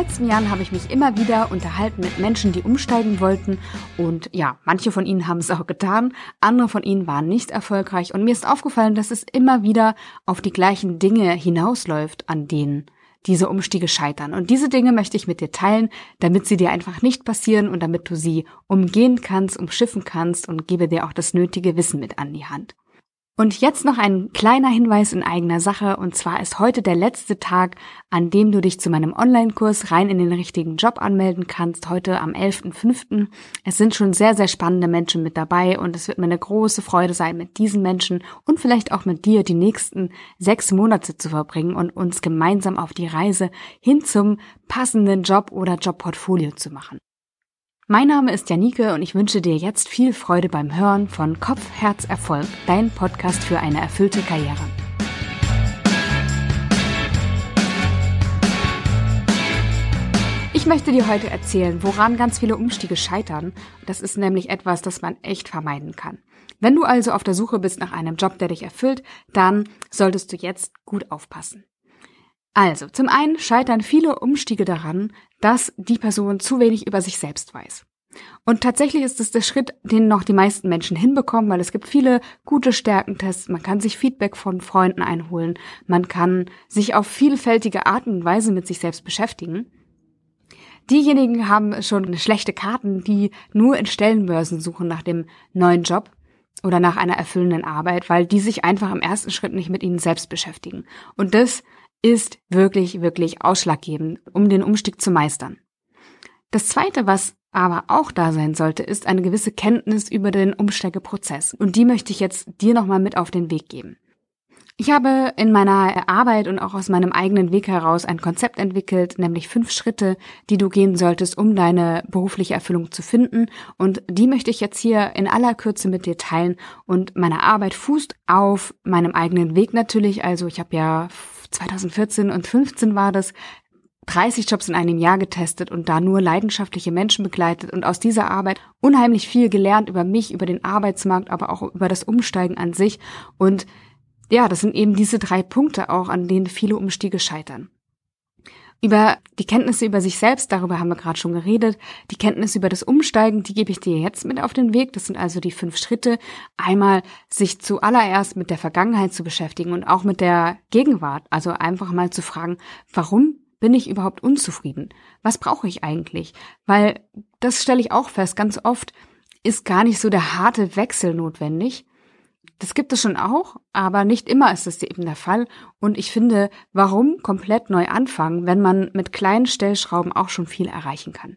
letzten Jahren habe ich mich immer wieder unterhalten mit Menschen, die umsteigen wollten und ja, manche von ihnen haben es auch getan, andere von ihnen waren nicht erfolgreich und mir ist aufgefallen, dass es immer wieder auf die gleichen Dinge hinausläuft, an denen diese Umstiege scheitern. Und diese Dinge möchte ich mit dir teilen, damit sie dir einfach nicht passieren und damit du sie umgehen kannst, umschiffen kannst und gebe dir auch das nötige Wissen mit an die Hand. Und jetzt noch ein kleiner Hinweis in eigener Sache, und zwar ist heute der letzte Tag, an dem du dich zu meinem Online-Kurs rein in den richtigen Job anmelden kannst, heute am 11.05. Es sind schon sehr, sehr spannende Menschen mit dabei und es wird mir eine große Freude sein, mit diesen Menschen und vielleicht auch mit dir die nächsten sechs Monate zu verbringen und uns gemeinsam auf die Reise hin zum passenden Job oder Jobportfolio zu machen. Mein Name ist Janike und ich wünsche dir jetzt viel Freude beim Hören von Kopf, Herz, Erfolg, dein Podcast für eine erfüllte Karriere. Ich möchte dir heute erzählen, woran ganz viele Umstiege scheitern. Das ist nämlich etwas, das man echt vermeiden kann. Wenn du also auf der Suche bist nach einem Job, der dich erfüllt, dann solltest du jetzt gut aufpassen. Also, zum einen scheitern viele Umstiege daran, dass die Person zu wenig über sich selbst weiß. Und tatsächlich ist es der Schritt, den noch die meisten Menschen hinbekommen, weil es gibt viele gute Stärkentests, man kann sich Feedback von Freunden einholen, man kann sich auf vielfältige Arten und Weise mit sich selbst beschäftigen. Diejenigen haben schon schlechte Karten, die nur in Stellenbörsen suchen nach dem neuen Job oder nach einer erfüllenden Arbeit, weil die sich einfach im ersten Schritt nicht mit ihnen selbst beschäftigen. Und das ist wirklich, wirklich ausschlaggebend, um den Umstieg zu meistern. Das zweite, was aber auch da sein sollte, ist eine gewisse Kenntnis über den Umsteigeprozess. Und die möchte ich jetzt dir nochmal mit auf den Weg geben. Ich habe in meiner Arbeit und auch aus meinem eigenen Weg heraus ein Konzept entwickelt, nämlich fünf Schritte, die du gehen solltest, um deine berufliche Erfüllung zu finden. Und die möchte ich jetzt hier in aller Kürze mit dir teilen. Und meine Arbeit fußt auf meinem eigenen Weg natürlich. Also ich habe ja 2014 und 15 war das, 30 Jobs in einem Jahr getestet und da nur leidenschaftliche Menschen begleitet und aus dieser Arbeit unheimlich viel gelernt über mich, über den Arbeitsmarkt, aber auch über das Umsteigen an sich. Und ja, das sind eben diese drei Punkte auch, an denen viele Umstiege scheitern. Über die Kenntnisse über sich selbst, darüber haben wir gerade schon geredet. Die Kenntnisse über das Umsteigen, die gebe ich dir jetzt mit auf den Weg. Das sind also die fünf Schritte. Einmal sich zuallererst mit der Vergangenheit zu beschäftigen und auch mit der Gegenwart. Also einfach mal zu fragen, warum bin ich überhaupt unzufrieden? Was brauche ich eigentlich? Weil das stelle ich auch fest, ganz oft ist gar nicht so der harte Wechsel notwendig, das gibt es schon auch, aber nicht immer ist das eben der Fall. Und ich finde, warum komplett neu anfangen, wenn man mit kleinen Stellschrauben auch schon viel erreichen kann?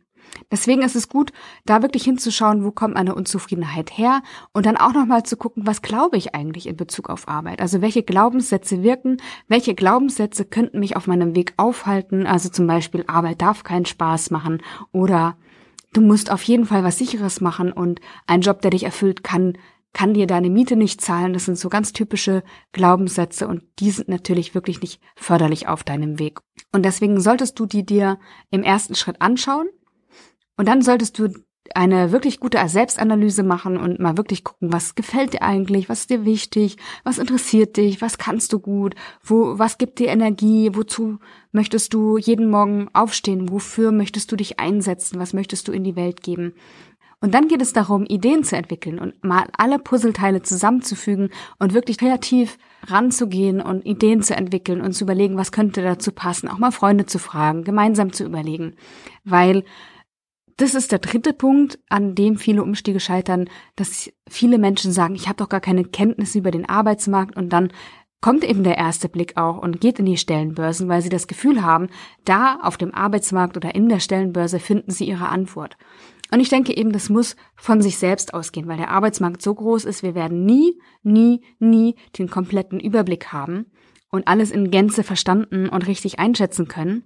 Deswegen ist es gut, da wirklich hinzuschauen, wo kommt meine Unzufriedenheit her und dann auch nochmal zu gucken, was glaube ich eigentlich in Bezug auf Arbeit? Also welche Glaubenssätze wirken, welche Glaubenssätze könnten mich auf meinem Weg aufhalten? Also zum Beispiel Arbeit darf keinen Spaß machen oder du musst auf jeden Fall was sicheres machen und ein Job, der dich erfüllt, kann kann dir deine Miete nicht zahlen. Das sind so ganz typische Glaubenssätze und die sind natürlich wirklich nicht förderlich auf deinem Weg. Und deswegen solltest du die dir im ersten Schritt anschauen und dann solltest du eine wirklich gute Selbstanalyse machen und mal wirklich gucken, was gefällt dir eigentlich, was ist dir wichtig, was interessiert dich, was kannst du gut, wo, was gibt dir Energie, wozu möchtest du jeden Morgen aufstehen, wofür möchtest du dich einsetzen, was möchtest du in die Welt geben. Und dann geht es darum, Ideen zu entwickeln und mal alle Puzzleteile zusammenzufügen und wirklich kreativ ranzugehen und Ideen zu entwickeln und zu überlegen, was könnte dazu passen, auch mal Freunde zu fragen, gemeinsam zu überlegen. Weil das ist der dritte Punkt, an dem viele Umstiege scheitern, dass viele Menschen sagen, ich habe doch gar keine Kenntnisse über den Arbeitsmarkt und dann kommt eben der erste Blick auch und geht in die Stellenbörsen, weil sie das Gefühl haben, da auf dem Arbeitsmarkt oder in der Stellenbörse finden sie ihre Antwort. Und ich denke eben, das muss von sich selbst ausgehen, weil der Arbeitsmarkt so groß ist, wir werden nie, nie, nie den kompletten Überblick haben und alles in Gänze verstanden und richtig einschätzen können.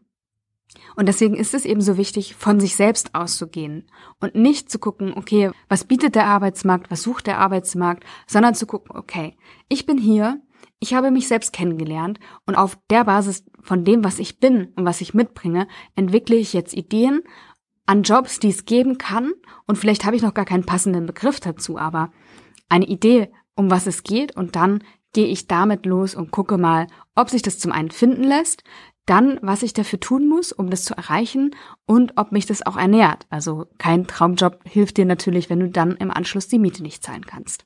Und deswegen ist es eben so wichtig, von sich selbst auszugehen und nicht zu gucken, okay, was bietet der Arbeitsmarkt, was sucht der Arbeitsmarkt, sondern zu gucken, okay, ich bin hier, ich habe mich selbst kennengelernt und auf der Basis von dem, was ich bin und was ich mitbringe, entwickle ich jetzt Ideen an Jobs, die es geben kann. Und vielleicht habe ich noch gar keinen passenden Begriff dazu, aber eine Idee, um was es geht. Und dann gehe ich damit los und gucke mal, ob sich das zum einen finden lässt, dann, was ich dafür tun muss, um das zu erreichen und ob mich das auch ernährt. Also kein Traumjob hilft dir natürlich, wenn du dann im Anschluss die Miete nicht zahlen kannst.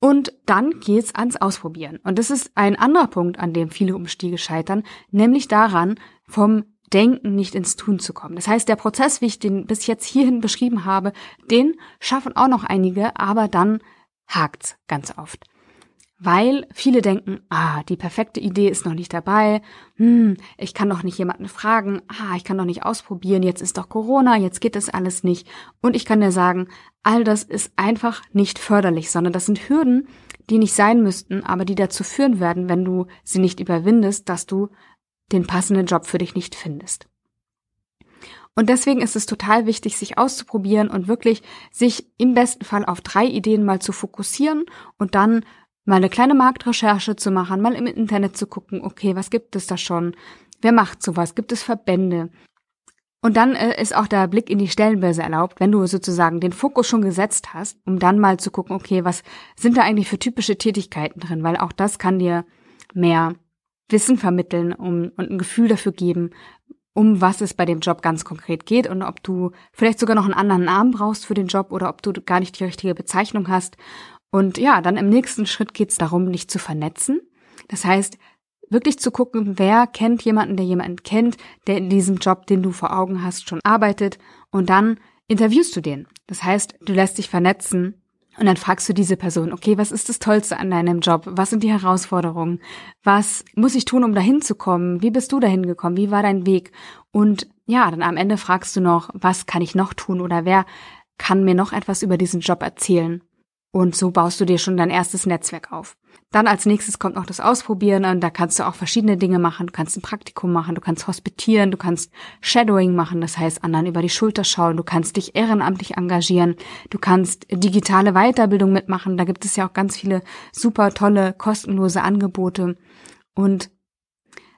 Und dann geht's ans Ausprobieren. Und das ist ein anderer Punkt, an dem viele Umstiege scheitern, nämlich daran, vom Denken nicht ins Tun zu kommen. Das heißt, der Prozess, wie ich den bis jetzt hierhin beschrieben habe, den schaffen auch noch einige, aber dann hakt's ganz oft weil viele denken, ah, die perfekte Idee ist noch nicht dabei, hm, ich kann doch nicht jemanden fragen, ah, ich kann doch nicht ausprobieren, jetzt ist doch Corona, jetzt geht das alles nicht. Und ich kann dir sagen, all das ist einfach nicht förderlich, sondern das sind Hürden, die nicht sein müssten, aber die dazu führen werden, wenn du sie nicht überwindest, dass du den passenden Job für dich nicht findest. Und deswegen ist es total wichtig, sich auszuprobieren und wirklich sich im besten Fall auf drei Ideen mal zu fokussieren und dann mal eine kleine Marktrecherche zu machen, mal im Internet zu gucken, okay, was gibt es da schon? Wer macht sowas? Gibt es Verbände? Und dann äh, ist auch der Blick in die Stellenbörse erlaubt, wenn du sozusagen den Fokus schon gesetzt hast, um dann mal zu gucken, okay, was sind da eigentlich für typische Tätigkeiten drin? Weil auch das kann dir mehr Wissen vermitteln um, und ein Gefühl dafür geben, um was es bei dem Job ganz konkret geht und ob du vielleicht sogar noch einen anderen Namen brauchst für den Job oder ob du gar nicht die richtige Bezeichnung hast und ja, dann im nächsten Schritt geht es darum, dich zu vernetzen. Das heißt, wirklich zu gucken, wer kennt jemanden, der jemanden kennt, der in diesem Job, den du vor Augen hast, schon arbeitet. Und dann interviewst du den. Das heißt, du lässt dich vernetzen und dann fragst du diese Person, okay, was ist das Tollste an deinem Job? Was sind die Herausforderungen? Was muss ich tun, um dahin zu kommen? Wie bist du dahin gekommen? Wie war dein Weg? Und ja, dann am Ende fragst du noch, was kann ich noch tun oder wer kann mir noch etwas über diesen Job erzählen? Und so baust du dir schon dein erstes Netzwerk auf. Dann als nächstes kommt noch das Ausprobieren und da kannst du auch verschiedene Dinge machen. Du kannst ein Praktikum machen, du kannst hospitieren, du kannst Shadowing machen, das heißt anderen über die Schulter schauen, du kannst dich ehrenamtlich engagieren, du kannst digitale Weiterbildung mitmachen. Da gibt es ja auch ganz viele super tolle kostenlose Angebote und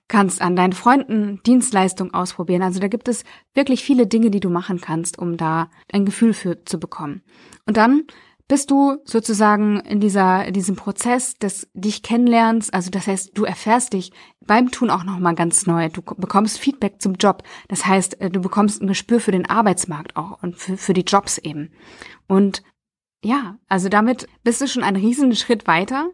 kannst an deinen Freunden Dienstleistungen ausprobieren. Also da gibt es wirklich viele Dinge, die du machen kannst, um da ein Gefühl für zu bekommen. Und dann bist du sozusagen in dieser, in diesem Prozess des dich kennenlernst, also das heißt, du erfährst dich beim Tun auch nochmal ganz neu. Du bekommst Feedback zum Job. Das heißt, äh, du bekommst ein Gespür für den Arbeitsmarkt auch und für, für die Jobs eben. Und ja, also damit bist du schon einen riesen Schritt weiter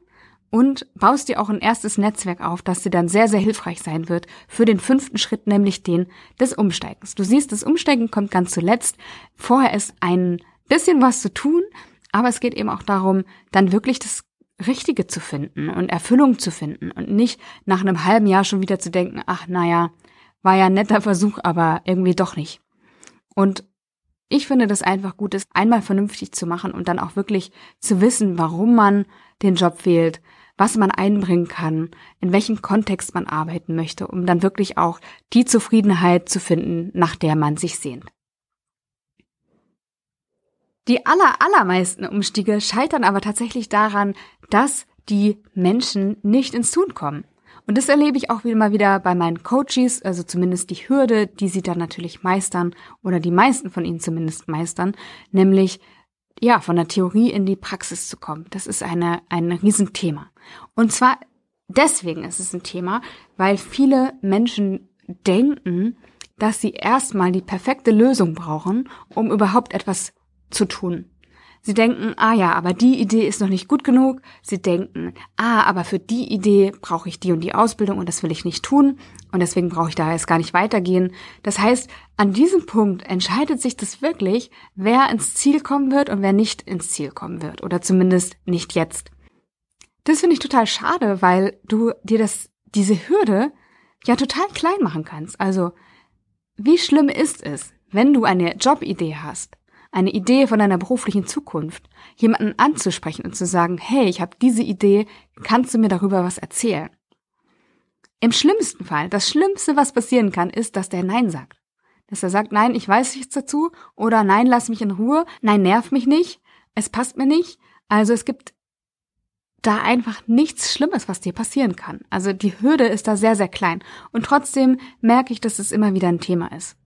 und baust dir auch ein erstes Netzwerk auf, das dir dann sehr, sehr hilfreich sein wird für den fünften Schritt, nämlich den des Umsteigens. Du siehst, das Umsteigen kommt ganz zuletzt. Vorher ist ein bisschen was zu tun, aber es geht eben auch darum, dann wirklich das Richtige zu finden und Erfüllung zu finden und nicht nach einem halben Jahr schon wieder zu denken, ach naja, war ja ein netter Versuch, aber irgendwie doch nicht. Und ich finde das einfach gut, es einmal vernünftig zu machen und dann auch wirklich zu wissen, warum man den Job wählt, was man einbringen kann, in welchem Kontext man arbeiten möchte, um dann wirklich auch die Zufriedenheit zu finden, nach der man sich sehnt. Die aller, allermeisten Umstiege scheitern aber tatsächlich daran, dass die Menschen nicht ins Tun kommen. Und das erlebe ich auch wieder wieder bei meinen Coaches, also zumindest die Hürde, die sie dann natürlich meistern oder die meisten von ihnen zumindest meistern, nämlich ja, von der Theorie in die Praxis zu kommen. Das ist eine, ein Riesenthema. Und zwar deswegen ist es ein Thema, weil viele Menschen denken, dass sie erstmal die perfekte Lösung brauchen, um überhaupt etwas zu tun. Sie denken, ah ja, aber die Idee ist noch nicht gut genug. Sie denken, ah, aber für die Idee brauche ich die und die Ausbildung und das will ich nicht tun und deswegen brauche ich da jetzt gar nicht weitergehen. Das heißt, an diesem Punkt entscheidet sich das wirklich, wer ins Ziel kommen wird und wer nicht ins Ziel kommen wird oder zumindest nicht jetzt. Das finde ich total schade, weil du dir das, diese Hürde ja total klein machen kannst. Also, wie schlimm ist es, wenn du eine Jobidee hast eine Idee von deiner beruflichen Zukunft, jemanden anzusprechen und zu sagen, hey, ich habe diese Idee, kannst du mir darüber was erzählen? Im schlimmsten Fall, das Schlimmste, was passieren kann, ist, dass der Nein sagt. Dass er sagt, nein, ich weiß nichts dazu oder nein, lass mich in Ruhe, nein, nerv mich nicht, es passt mir nicht. Also es gibt da einfach nichts Schlimmes, was dir passieren kann. Also die Hürde ist da sehr, sehr klein. Und trotzdem merke ich, dass es immer wieder ein Thema ist.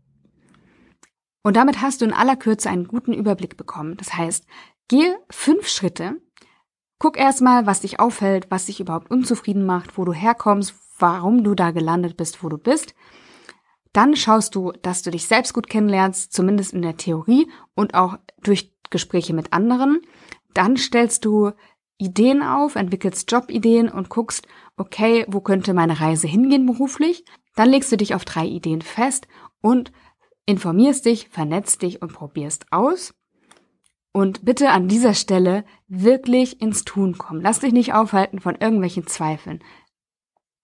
Und damit hast du in aller Kürze einen guten Überblick bekommen. Das heißt, gehe fünf Schritte, Guck erstmal, was dich auffällt, was dich überhaupt unzufrieden macht, wo du herkommst, warum du da gelandet bist, wo du bist. Dann schaust du, dass du dich selbst gut kennenlernst, zumindest in der Theorie und auch durch Gespräche mit anderen. Dann stellst du Ideen auf, entwickelst Jobideen und guckst, okay, wo könnte meine Reise hingehen beruflich? Dann legst du dich auf drei Ideen fest und informierst dich, vernetzt dich und probierst aus. Und bitte an dieser Stelle wirklich ins Tun kommen. Lass dich nicht aufhalten von irgendwelchen Zweifeln.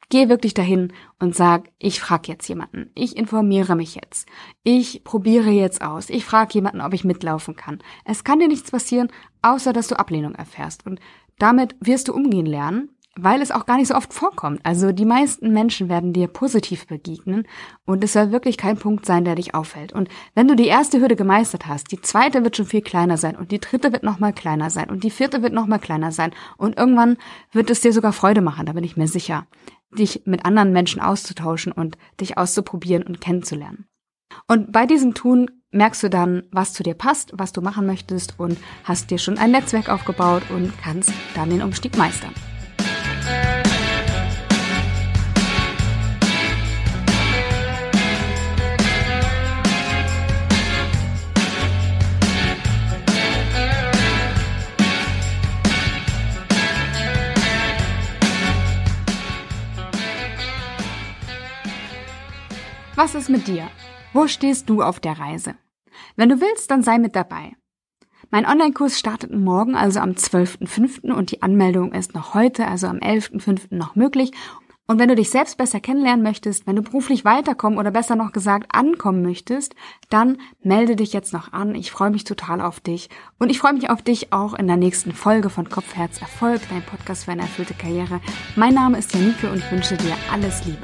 Geh wirklich dahin und sag, ich frage jetzt jemanden, ich informiere mich jetzt, ich probiere jetzt aus, ich frage jemanden, ob ich mitlaufen kann. Es kann dir nichts passieren, außer dass du Ablehnung erfährst. Und damit wirst du umgehen lernen, weil es auch gar nicht so oft vorkommt. Also die meisten Menschen werden dir positiv begegnen und es soll wirklich kein Punkt sein, der dich auffällt. Und wenn du die erste Hürde gemeistert hast, die zweite wird schon viel kleiner sein und die dritte wird noch mal kleiner sein und die vierte wird noch mal kleiner sein und irgendwann wird es dir sogar Freude machen, da bin ich mir sicher dich mit anderen Menschen auszutauschen und dich auszuprobieren und kennenzulernen. Und bei diesem Tun merkst du dann, was zu dir passt, was du machen möchtest und hast dir schon ein Netzwerk aufgebaut und kannst dann den Umstieg meistern. Ist mit dir? Wo stehst du auf der Reise? Wenn du willst, dann sei mit dabei. Mein Online-Kurs startet morgen, also am 12.05. und die Anmeldung ist noch heute, also am 11.05. noch möglich. Und wenn du dich selbst besser kennenlernen möchtest, wenn du beruflich weiterkommen oder besser noch gesagt ankommen möchtest, dann melde dich jetzt noch an. Ich freue mich total auf dich. Und ich freue mich auf dich auch in der nächsten Folge von Kopf, Herz, Erfolg, dein Podcast für eine erfüllte Karriere. Mein Name ist Janike und wünsche dir alles Liebe.